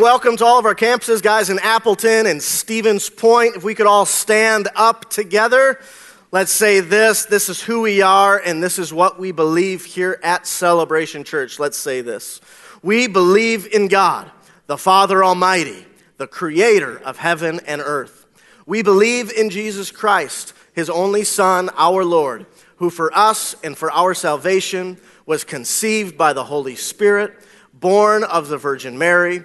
welcome to all of our campuses, guys in Appleton and Stevens Point. If we could all stand up together, let's say this this is who we are and this is what we believe here at Celebration Church. Let's say this. We believe in God, the Father Almighty, the creator of heaven and earth. We believe in Jesus Christ, his only Son, our Lord, who for us and for our salvation was conceived by the Holy Spirit born of the Virgin Mary,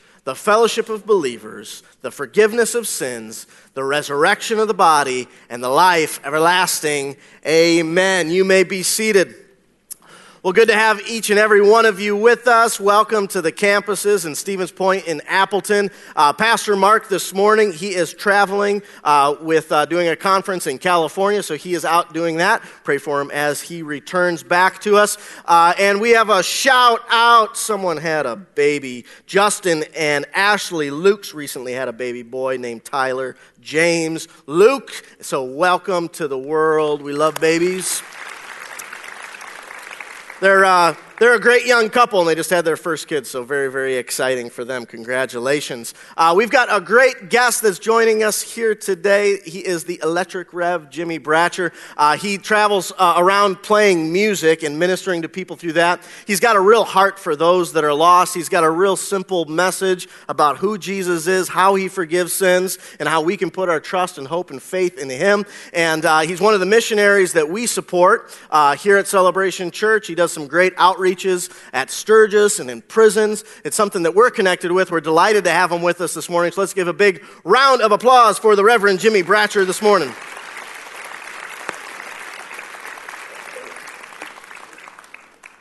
the fellowship of believers, the forgiveness of sins, the resurrection of the body, and the life everlasting. Amen. You may be seated. Well, good to have each and every one of you with us. Welcome to the campuses in Stevens Point in Appleton. Uh, Pastor Mark this morning, he is traveling uh, with uh, doing a conference in California, so he is out doing that. Pray for him as he returns back to us. Uh, and we have a shout out. Someone had a baby. Justin and Ashley Luke's recently had a baby boy named Tyler James Luke. So welcome to the world. We love babies. They're, uh, they're a great young couple, and they just had their first kid, so very, very exciting for them. Congratulations. Uh, we've got a great guest that's joining us here today. He is the Electric Rev, Jimmy Bratcher. Uh, he travels uh, around playing music and ministering to people through that. He's got a real heart for those that are lost. He's got a real simple message about who Jesus is, how he forgives sins, and how we can put our trust and hope and faith in him. And uh, he's one of the missionaries that we support uh, here at Celebration Church. He does some great outreach outreaches at Sturgis and in prisons. It's something that we're connected with. We're delighted to have him with us this morning. So let's give a big round of applause for the Reverend Jimmy Bratcher this morning.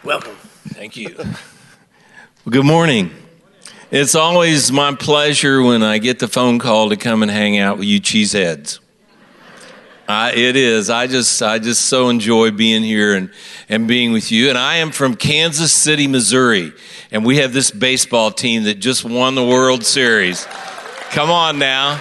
Welcome. Thank you. Well, good morning. It's always my pleasure when I get the phone call to come and hang out with you cheeseheads. Uh, it is. I just, I just so enjoy being here and, and being with you. And I am from Kansas City, Missouri, and we have this baseball team that just won the World Series. Come on now.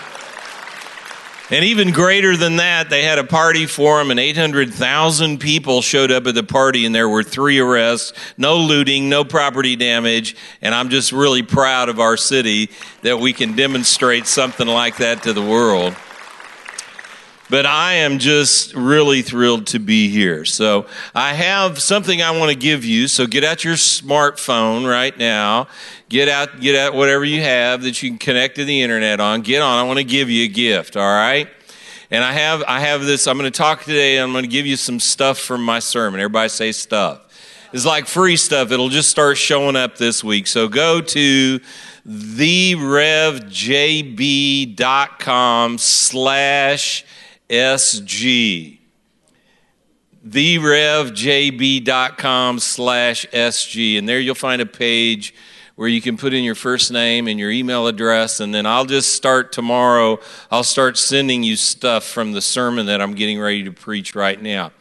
And even greater than that, they had a party for them, and 800,000 people showed up at the party, and there were three arrests, no looting, no property damage. And I'm just really proud of our city that we can demonstrate something like that to the world. But I am just really thrilled to be here. So I have something I want to give you. So get out your smartphone right now. Get out, get out whatever you have that you can connect to the internet on. Get on. I want to give you a gift. All right. And I have, I have this. I'm going to talk today. I'm going to give you some stuff from my sermon. Everybody say stuff. It's like free stuff. It'll just start showing up this week. So go to therevjb.com slash SG. TheRevJB.com slash SG. And there you'll find a page where you can put in your first name and your email address. And then I'll just start tomorrow. I'll start sending you stuff from the sermon that I'm getting ready to preach right now.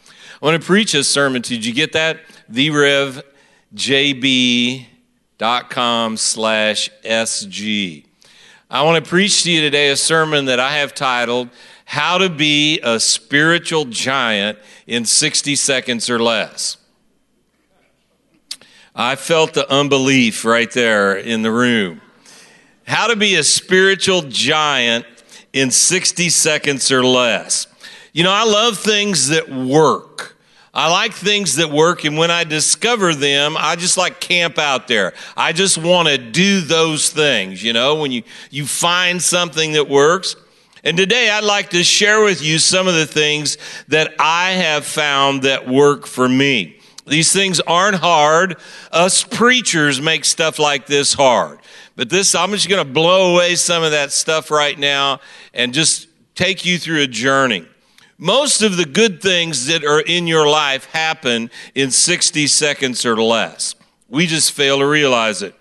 I want to preach a sermon. Did you get that? TheRevJB.com slash SG. I want to preach to you today a sermon that I have titled how to Be a Spiritual Giant in 60 Seconds or Less. I felt the unbelief right there in the room. How to be a spiritual giant in 60 seconds or less. You know, I love things that work. I like things that work, and when I discover them, I just like camp out there. I just want to do those things. You know, when you, you find something that works, and today I'd like to share with you some of the things that I have found that work for me. These things aren't hard. Us preachers make stuff like this hard. But this, I'm just going to blow away some of that stuff right now and just take you through a journey. Most of the good things that are in your life happen in 60 seconds or less. We just fail to realize it.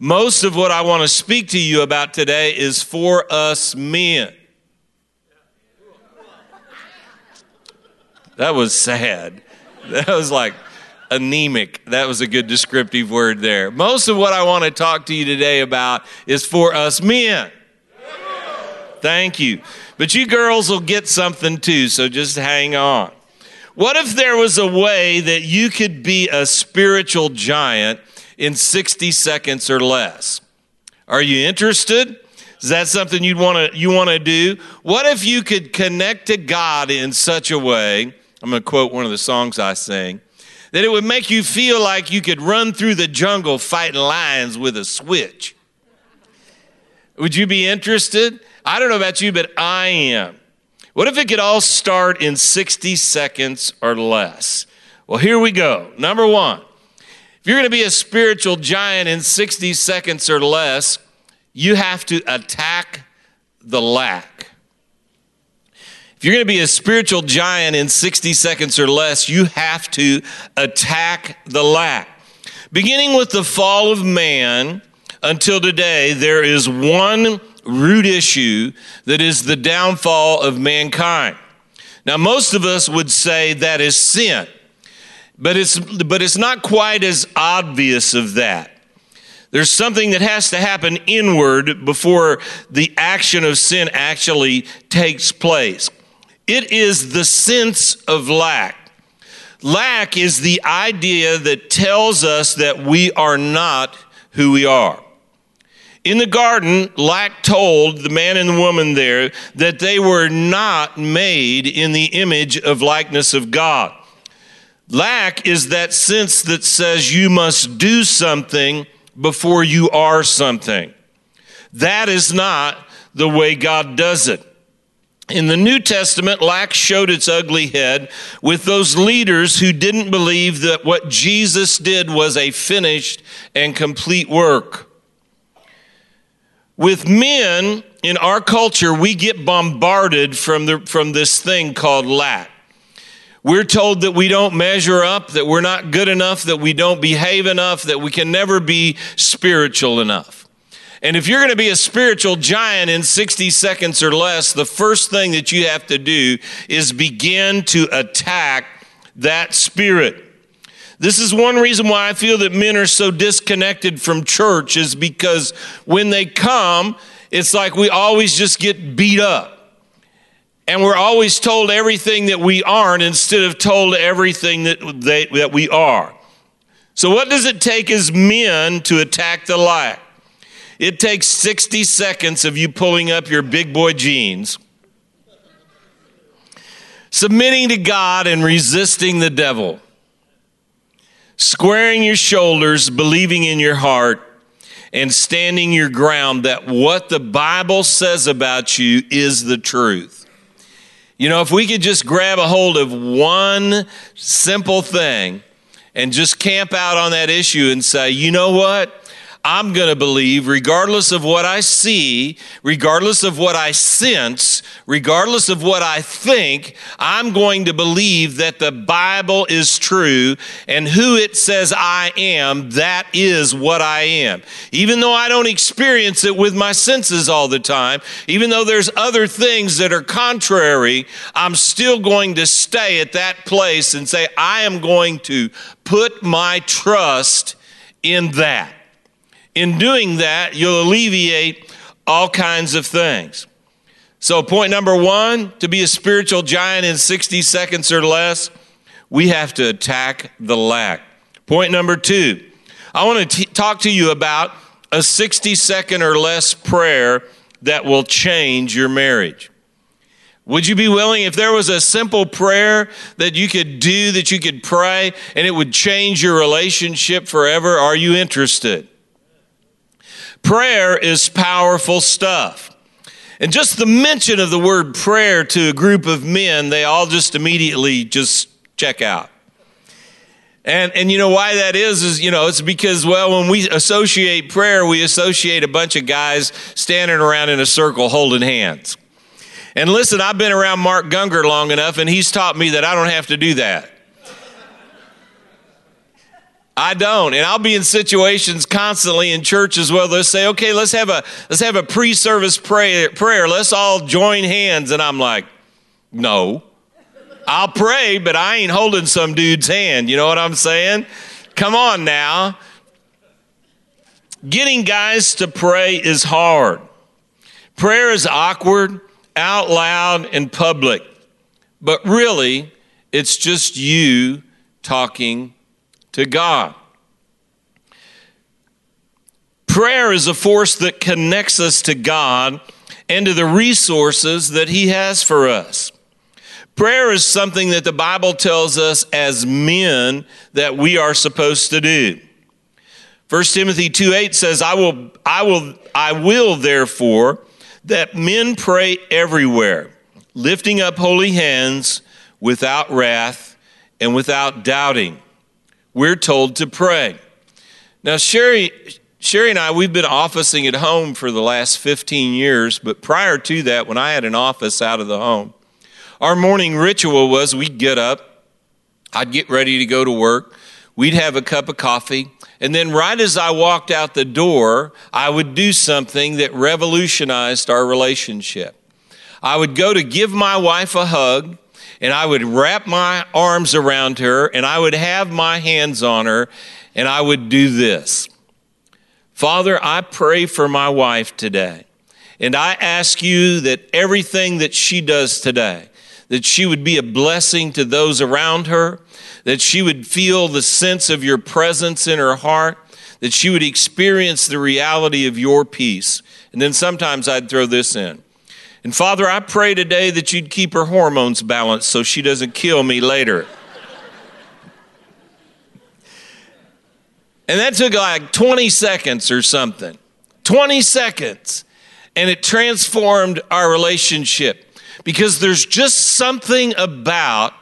Most of what I want to speak to you about today is for us men. That was sad. That was like anemic. That was a good descriptive word there. Most of what I want to talk to you today about is for us men. Thank you. But you girls will get something too, so just hang on. What if there was a way that you could be a spiritual giant in 60 seconds or less? Are you interested? Is that something you'd want to you want to do? What if you could connect to God in such a way? I'm going to quote one of the songs I sing that it would make you feel like you could run through the jungle fighting lions with a switch. Would you be interested? I don't know about you, but I am. What if it could all start in 60 seconds or less? Well, here we go. Number one, if you're going to be a spiritual giant in 60 seconds or less, you have to attack the lack. If you're going to be a spiritual giant in 60 seconds or less, you have to attack the lack. Beginning with the fall of man until today, there is one root issue that is the downfall of mankind. Now, most of us would say that is sin, but it's, but it's not quite as obvious of that. There's something that has to happen inward before the action of sin actually takes place. It is the sense of lack. Lack is the idea that tells us that we are not who we are. In the garden, lack told the man and the woman there that they were not made in the image of likeness of God. Lack is that sense that says you must do something before you are something. That is not the way God does it. In the New Testament, lack showed its ugly head with those leaders who didn't believe that what Jesus did was a finished and complete work. With men in our culture, we get bombarded from, the, from this thing called lack. We're told that we don't measure up, that we're not good enough, that we don't behave enough, that we can never be spiritual enough. And if you're going to be a spiritual giant in 60 seconds or less, the first thing that you have to do is begin to attack that spirit. This is one reason why I feel that men are so disconnected from church is because when they come, it's like we always just get beat up. And we're always told everything that we aren't instead of told everything that, they, that we are. So, what does it take as men to attack the lack? It takes 60 seconds of you pulling up your big boy jeans, submitting to God and resisting the devil, squaring your shoulders, believing in your heart, and standing your ground that what the Bible says about you is the truth. You know, if we could just grab a hold of one simple thing and just camp out on that issue and say, you know what? I'm going to believe, regardless of what I see, regardless of what I sense, regardless of what I think, I'm going to believe that the Bible is true and who it says I am, that is what I am. Even though I don't experience it with my senses all the time, even though there's other things that are contrary, I'm still going to stay at that place and say, I am going to put my trust in that. In doing that, you'll alleviate all kinds of things. So, point number one to be a spiritual giant in 60 seconds or less, we have to attack the lack. Point number two, I want to t- talk to you about a 60 second or less prayer that will change your marriage. Would you be willing, if there was a simple prayer that you could do, that you could pray, and it would change your relationship forever? Are you interested? Prayer is powerful stuff. And just the mention of the word prayer to a group of men, they all just immediately just check out. And, and you know why that is, is, you know, it's because, well, when we associate prayer, we associate a bunch of guys standing around in a circle holding hands. And listen, I've been around Mark Gungor long enough, and he's taught me that I don't have to do that. I don't. And I'll be in situations constantly in church as well. They'll say, okay, let's have a let's have a pre-service prayer prayer. Let's all join hands. And I'm like, no. I'll pray, but I ain't holding some dude's hand. You know what I'm saying? Come on now. Getting guys to pray is hard. Prayer is awkward, out loud, and public. But really, it's just you talking to God. Prayer is a force that connects us to God and to the resources that He has for us. Prayer is something that the Bible tells us as men that we are supposed to do. 1 Timothy 2 8 says, I will, I will, I will therefore that men pray everywhere, lifting up holy hands without wrath and without doubting. We're told to pray. Now, Sherry, Sherry and I, we've been officing at home for the last 15 years, but prior to that, when I had an office out of the home, our morning ritual was we'd get up, I'd get ready to go to work, we'd have a cup of coffee, and then right as I walked out the door, I would do something that revolutionized our relationship. I would go to give my wife a hug, and I would wrap my arms around her, and I would have my hands on her, and I would do this. Father, I pray for my wife today. And I ask you that everything that she does today, that she would be a blessing to those around her, that she would feel the sense of your presence in her heart, that she would experience the reality of your peace. And then sometimes I'd throw this in. And Father, I pray today that you'd keep her hormones balanced so she doesn't kill me later. And that took like 20 seconds or something. 20 seconds. And it transformed our relationship because there's just something about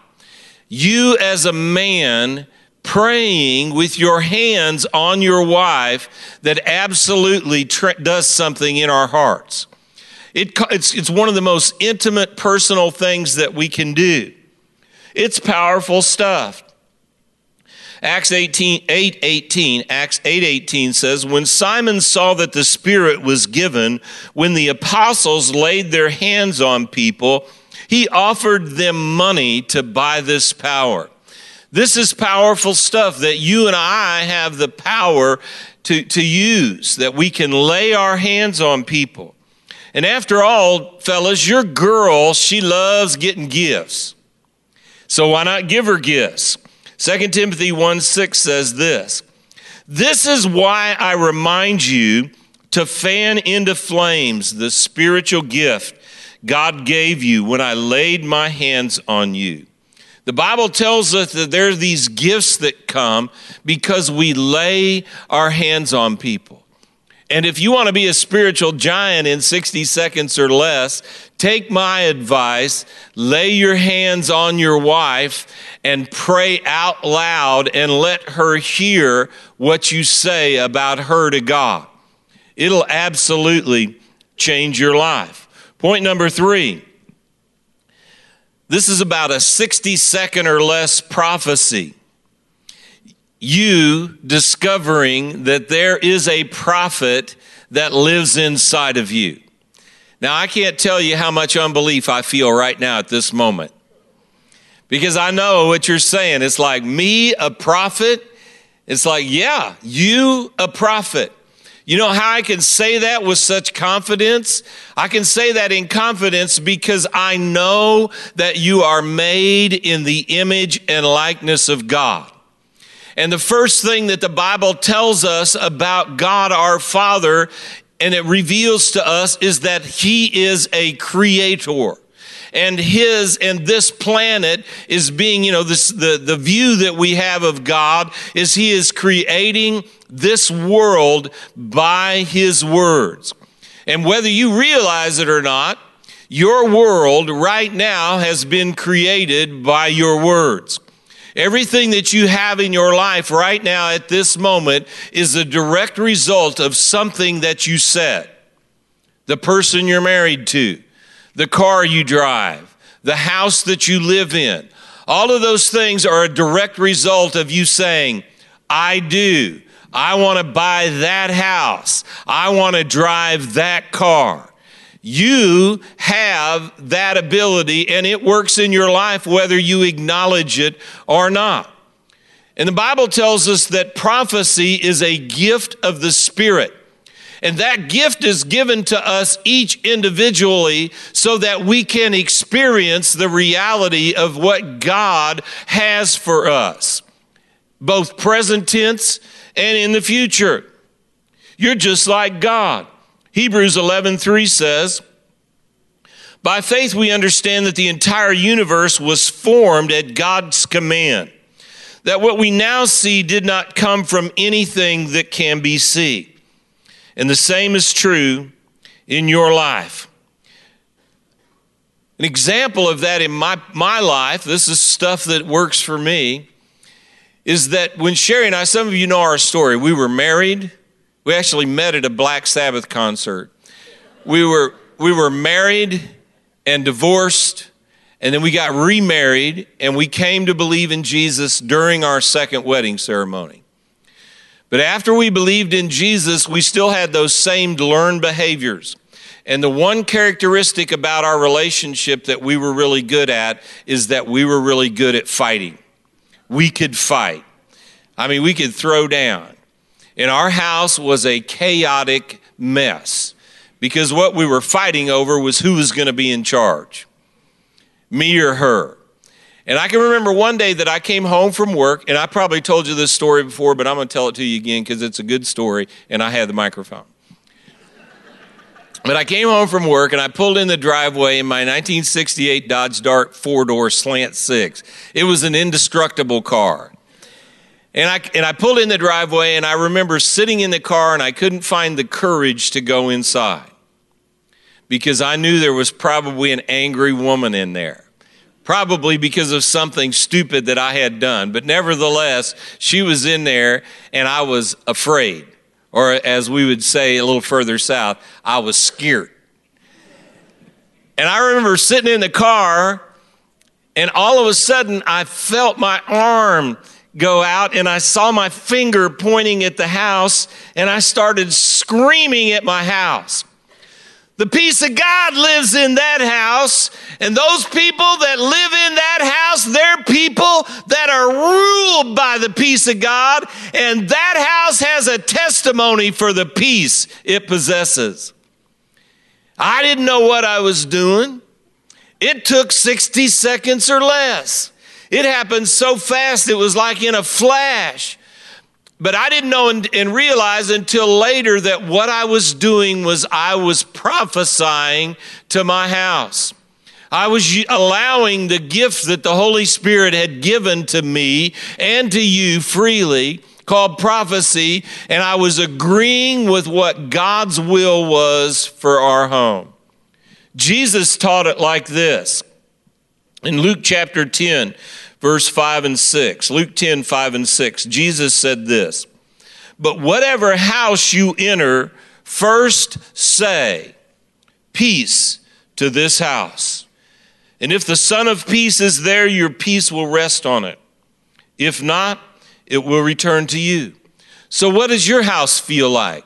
you as a man praying with your hands on your wife that absolutely tra- does something in our hearts. It, it's, it's one of the most intimate, personal things that we can do. It's powerful stuff. Acts 18, 8, 18, Acts 8, 18 says, When Simon saw that the Spirit was given, when the apostles laid their hands on people, he offered them money to buy this power. This is powerful stuff that you and I have the power to, to use, that we can lay our hands on people. And after all, fellas, your girl, she loves getting gifts. So why not give her gifts? 2 Timothy 1 6 says this This is why I remind you to fan into flames the spiritual gift God gave you when I laid my hands on you. The Bible tells us that there are these gifts that come because we lay our hands on people. And if you want to be a spiritual giant in 60 seconds or less, take my advice, lay your hands on your wife and pray out loud and let her hear what you say about her to God. It'll absolutely change your life. Point number three this is about a 60 second or less prophecy you discovering that there is a prophet that lives inside of you. Now, I can't tell you how much unbelief I feel right now at this moment because I know what you're saying. It's like, me, a prophet? It's like, yeah, you, a prophet. You know how I can say that with such confidence? I can say that in confidence because I know that you are made in the image and likeness of God. And the first thing that the Bible tells us about God our Father, and it reveals to us, is that He is a creator. And his and this planet is being, you know, this the, the view that we have of God is he is creating this world by his words. And whether you realize it or not, your world right now has been created by your words. Everything that you have in your life right now at this moment is a direct result of something that you said. The person you're married to, the car you drive, the house that you live in. All of those things are a direct result of you saying, I do. I want to buy that house. I want to drive that car. You have that ability, and it works in your life whether you acknowledge it or not. And the Bible tells us that prophecy is a gift of the Spirit. And that gift is given to us each individually so that we can experience the reality of what God has for us, both present tense and in the future. You're just like God. Hebrews 11:3 says, "By faith we understand that the entire universe was formed at God's command." That what we now see did not come from anything that can be seen. And the same is true in your life. An example of that in my, my life, this is stuff that works for me, is that when Sherry and I, some of you know our story, we were married. We actually met at a Black Sabbath concert. We were, we were married and divorced, and then we got remarried, and we came to believe in Jesus during our second wedding ceremony. But after we believed in Jesus, we still had those same learned behaviors. And the one characteristic about our relationship that we were really good at is that we were really good at fighting. We could fight. I mean, we could throw down. And our house was a chaotic mess because what we were fighting over was who was going to be in charge me or her. And I can remember one day that I came home from work, and I probably told you this story before, but I'm going to tell it to you again because it's a good story, and I had the microphone. but I came home from work, and I pulled in the driveway in my 1968 Dodge Dart four door slant six. It was an indestructible car. And I, and I pulled in the driveway, and I remember sitting in the car, and I couldn't find the courage to go inside because I knew there was probably an angry woman in there probably because of something stupid that I had done. But nevertheless, she was in there and I was afraid. Or as we would say a little further south, I was scared. And I remember sitting in the car and all of a sudden I felt my arm go out and I saw my finger pointing at the house and I started screaming at my house. The peace of God lives in that house, and those people that live in that house, they're people that are ruled by the peace of God, and that house has a testimony for the peace it possesses. I didn't know what I was doing. It took 60 seconds or less. It happened so fast, it was like in a flash. But I didn't know and, and, realize until later that what I was doing was I was prophesying to my house. I was allowing the gift that the Holy Spirit had given to me and to you freely called prophecy, and I was agreeing with what God's will was for our home. Jesus taught it like this in Luke chapter 10, verse 5 and 6. Luke 10, 5 and 6. Jesus said this But whatever house you enter, first say, Peace to this house. And if the Son of Peace is there, your peace will rest on it. If not, it will return to you. So, what does your house feel like?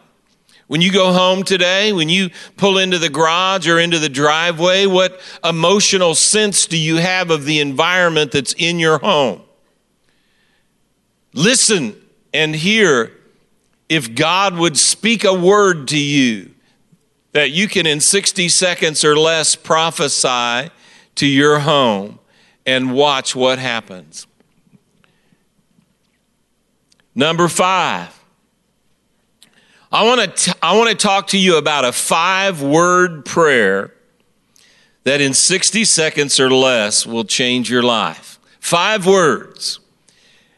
When you go home today, when you pull into the garage or into the driveway, what emotional sense do you have of the environment that's in your home? Listen and hear if God would speak a word to you that you can, in 60 seconds or less, prophesy to your home and watch what happens. Number five, I want to I want to talk to you about a five word prayer that in 60 seconds or less will change your life. Five words.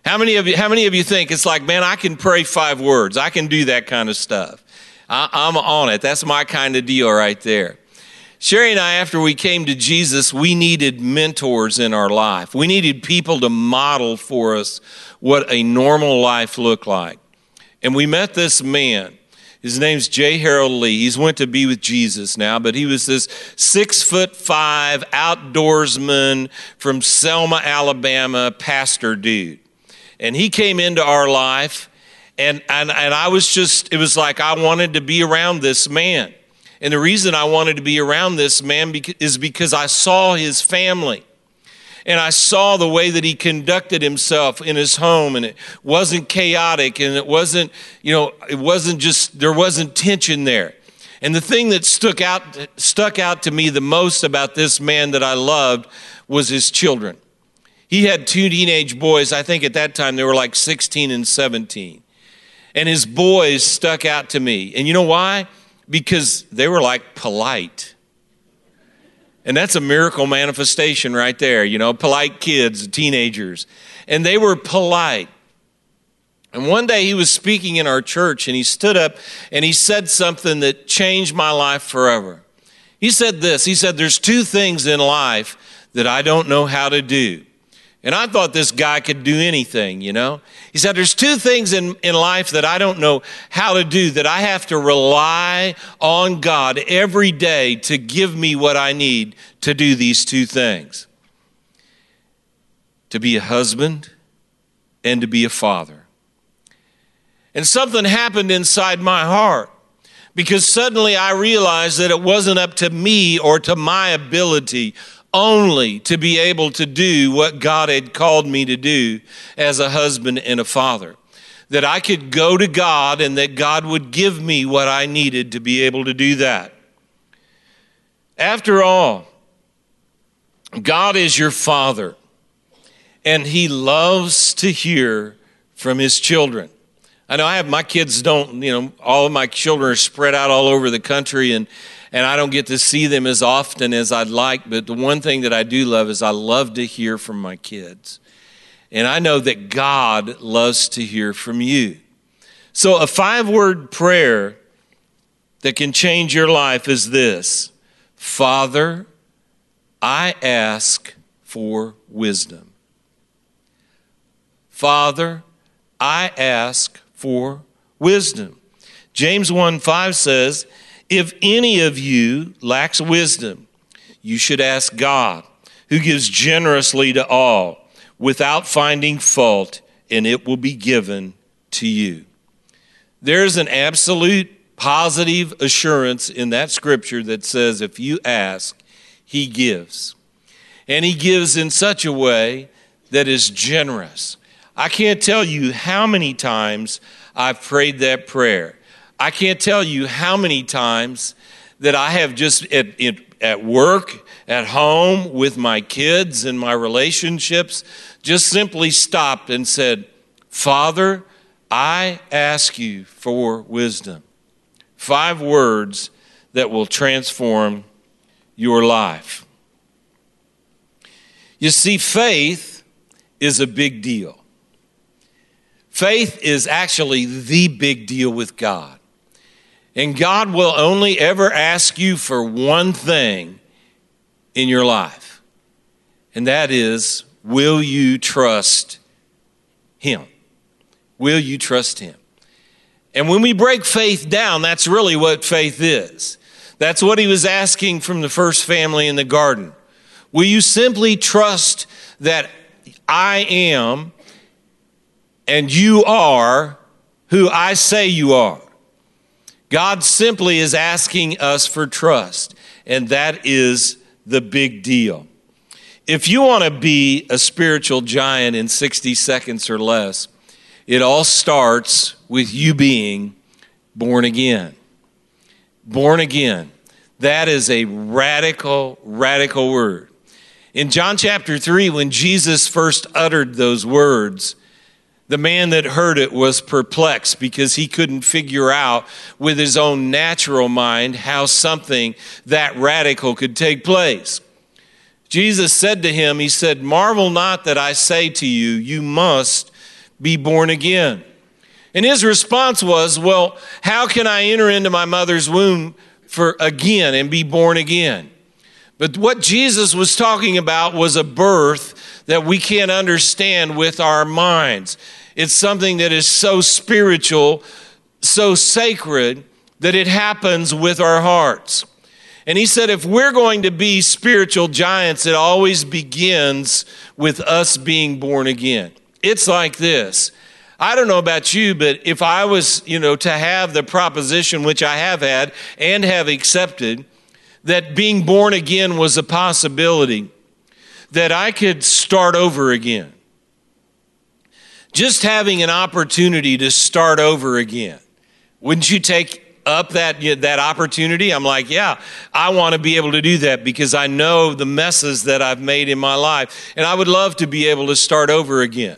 How many of you how many of you think it's like, man, I can pray five words. I can do that kind of stuff. I, I'm on it. That's my kind of deal right there. Sherry and I, after we came to Jesus, we needed mentors in our life. We needed people to model for us what a normal life looked like. And we met this man. His name's J. Harold Lee. He's went to be with Jesus now, but he was this six foot five outdoorsman from Selma, Alabama, pastor dude. And he came into our life, and, and, and I was just, it was like I wanted to be around this man. And the reason I wanted to be around this man is because I saw his family. And I saw the way that he conducted himself in his home, and it wasn't chaotic, and it wasn't, you know, it wasn't just, there wasn't tension there. And the thing that stuck out, stuck out to me the most about this man that I loved was his children. He had two teenage boys. I think at that time they were like 16 and 17. And his boys stuck out to me. And you know why? Because they were like polite. And that's a miracle manifestation right there, you know, polite kids, teenagers. And they were polite. And one day he was speaking in our church and he stood up and he said something that changed my life forever. He said this He said, There's two things in life that I don't know how to do. And I thought this guy could do anything, you know? He said, There's two things in, in life that I don't know how to do, that I have to rely on God every day to give me what I need to do these two things to be a husband and to be a father. And something happened inside my heart because suddenly I realized that it wasn't up to me or to my ability only to be able to do what God had called me to do as a husband and a father. That I could go to God and that God would give me what I needed to be able to do that. After all, God is your father, and he loves to hear from his children. I know I have my kids don't, you know, all of my children are spread out all over the country and and I don't get to see them as often as I'd like, but the one thing that I do love is I love to hear from my kids. And I know that God loves to hear from you. So a five-word prayer that can change your life is this. Father, I ask for wisdom. Father, I ask for wisdom. James 1 5 says, If any of you lacks wisdom, you should ask God, who gives generously to all, without finding fault, and it will be given to you. There's an absolute positive assurance in that scripture that says, If you ask, he gives. And he gives in such a way that is generous. I can't tell you how many times I've prayed that prayer. I can't tell you how many times that I have just at, at work, at home, with my kids and my relationships, just simply stopped and said, Father, I ask you for wisdom. Five words that will transform your life. You see, faith is a big deal. Faith is actually the big deal with God. And God will only ever ask you for one thing in your life, and that is will you trust Him? Will you trust Him? And when we break faith down, that's really what faith is. That's what He was asking from the first family in the garden. Will you simply trust that I am and you are who I say you are. God simply is asking us for trust, and that is the big deal. If you want to be a spiritual giant in 60 seconds or less, it all starts with you being born again. Born again. That is a radical, radical word. In John chapter 3, when Jesus first uttered those words, the man that heard it was perplexed because he couldn't figure out with his own natural mind how something that radical could take place. Jesus said to him, He said, Marvel not that I say to you, you must be born again. And his response was, Well, how can I enter into my mother's womb for again and be born again? But what Jesus was talking about was a birth that we can't understand with our minds. It's something that is so spiritual, so sacred, that it happens with our hearts. And he said, if we're going to be spiritual giants, it always begins with us being born again. It's like this I don't know about you, but if I was, you know, to have the proposition which I have had and have accepted that being born again was a possibility, that I could start over again. Just having an opportunity to start over again. Wouldn't you take up that, that opportunity? I'm like, yeah, I want to be able to do that because I know the messes that I've made in my life. And I would love to be able to start over again.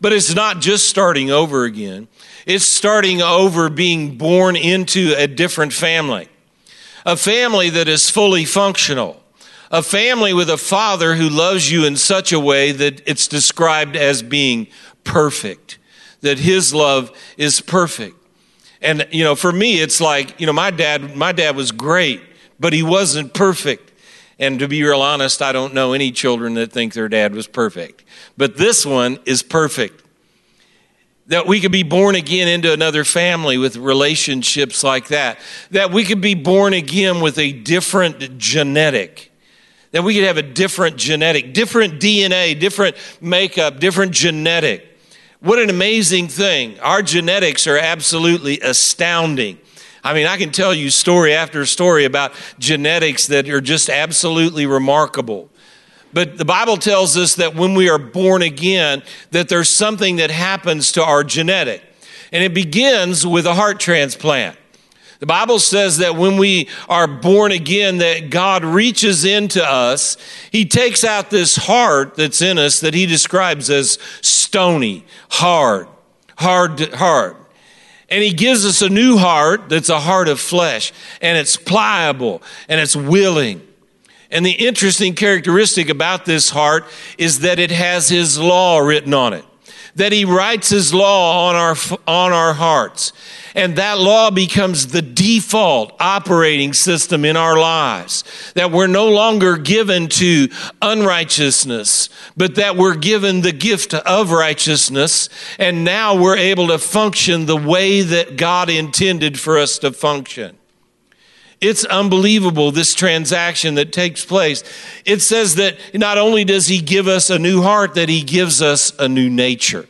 But it's not just starting over again, it's starting over being born into a different family, a family that is fully functional, a family with a father who loves you in such a way that it's described as being perfect, that his love is perfect. And you know, for me it's like, you know, my dad my dad was great, but he wasn't perfect. And to be real honest, I don't know any children that think their dad was perfect. But this one is perfect. That we could be born again into another family with relationships like that. That we could be born again with a different genetic. That we could have a different genetic, different DNA, different makeup, different genetic. What an amazing thing. Our genetics are absolutely astounding. I mean, I can tell you story after story about genetics that are just absolutely remarkable. But the Bible tells us that when we are born again, that there's something that happens to our genetic. And it begins with a heart transplant. The Bible says that when we are born again, that God reaches into us. He takes out this heart that's in us that he describes as stony, hard, hard heart. And he gives us a new heart that's a heart of flesh, and it's pliable and it's willing. And the interesting characteristic about this heart is that it has his law written on it. That he writes his law on our, on our hearts. And that law becomes the default operating system in our lives. That we're no longer given to unrighteousness, but that we're given the gift of righteousness. And now we're able to function the way that God intended for us to function. It's unbelievable, this transaction that takes place. It says that not only does he give us a new heart, that he gives us a new nature.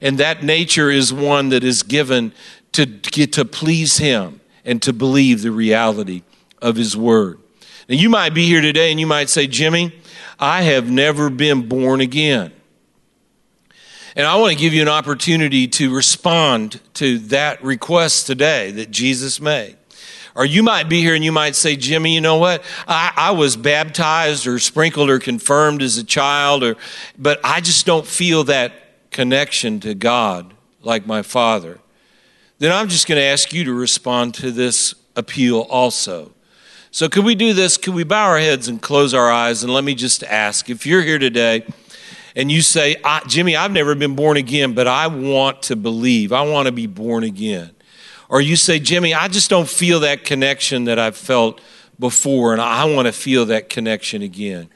And that nature is one that is given to to please him and to believe the reality of his word. Now, you might be here today and you might say, Jimmy, I have never been born again. And I want to give you an opportunity to respond to that request today that Jesus made. Or you might be here and you might say, Jimmy, you know what? I, I was baptized or sprinkled or confirmed as a child, or, but I just don't feel that connection to God like my father. Then I'm just going to ask you to respond to this appeal also. So, could we do this? Could we bow our heads and close our eyes? And let me just ask if you're here today and you say, Jimmy, I've never been born again, but I want to believe, I want to be born again. Or you say, Jimmy, I just don't feel that connection that I've felt before, and I want to feel that connection again.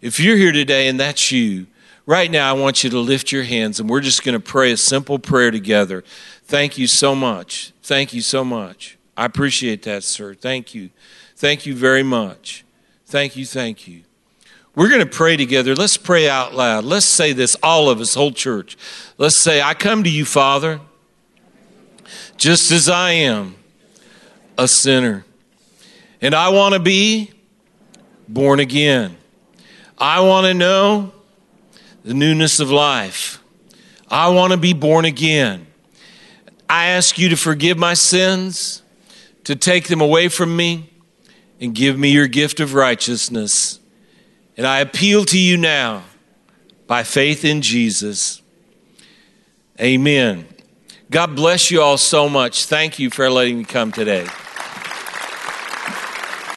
If you're here today and that's you, right now I want you to lift your hands and we're just going to pray a simple prayer together. Thank you so much. Thank you so much. I appreciate that, sir. Thank you. Thank you very much. Thank you. Thank you. We're going to pray together. Let's pray out loud. Let's say this, all of us, whole church. Let's say, I come to you, Father just as I am a sinner. And I want to be born again. I want to know the newness of life. I want to be born again. I ask you to forgive my sins, to take them away from me, and give me your gift of righteousness. And I appeal to you now by faith in Jesus. Amen. God bless you all so much. Thank you for letting me come today.